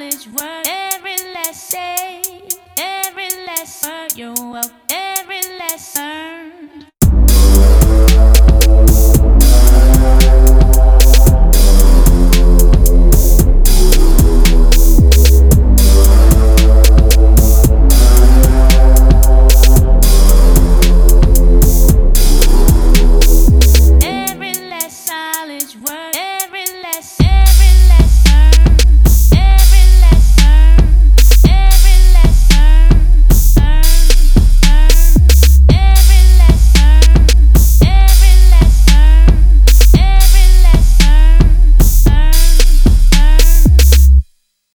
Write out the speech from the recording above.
knowledge work, every lesson, every lesson, you're welcome.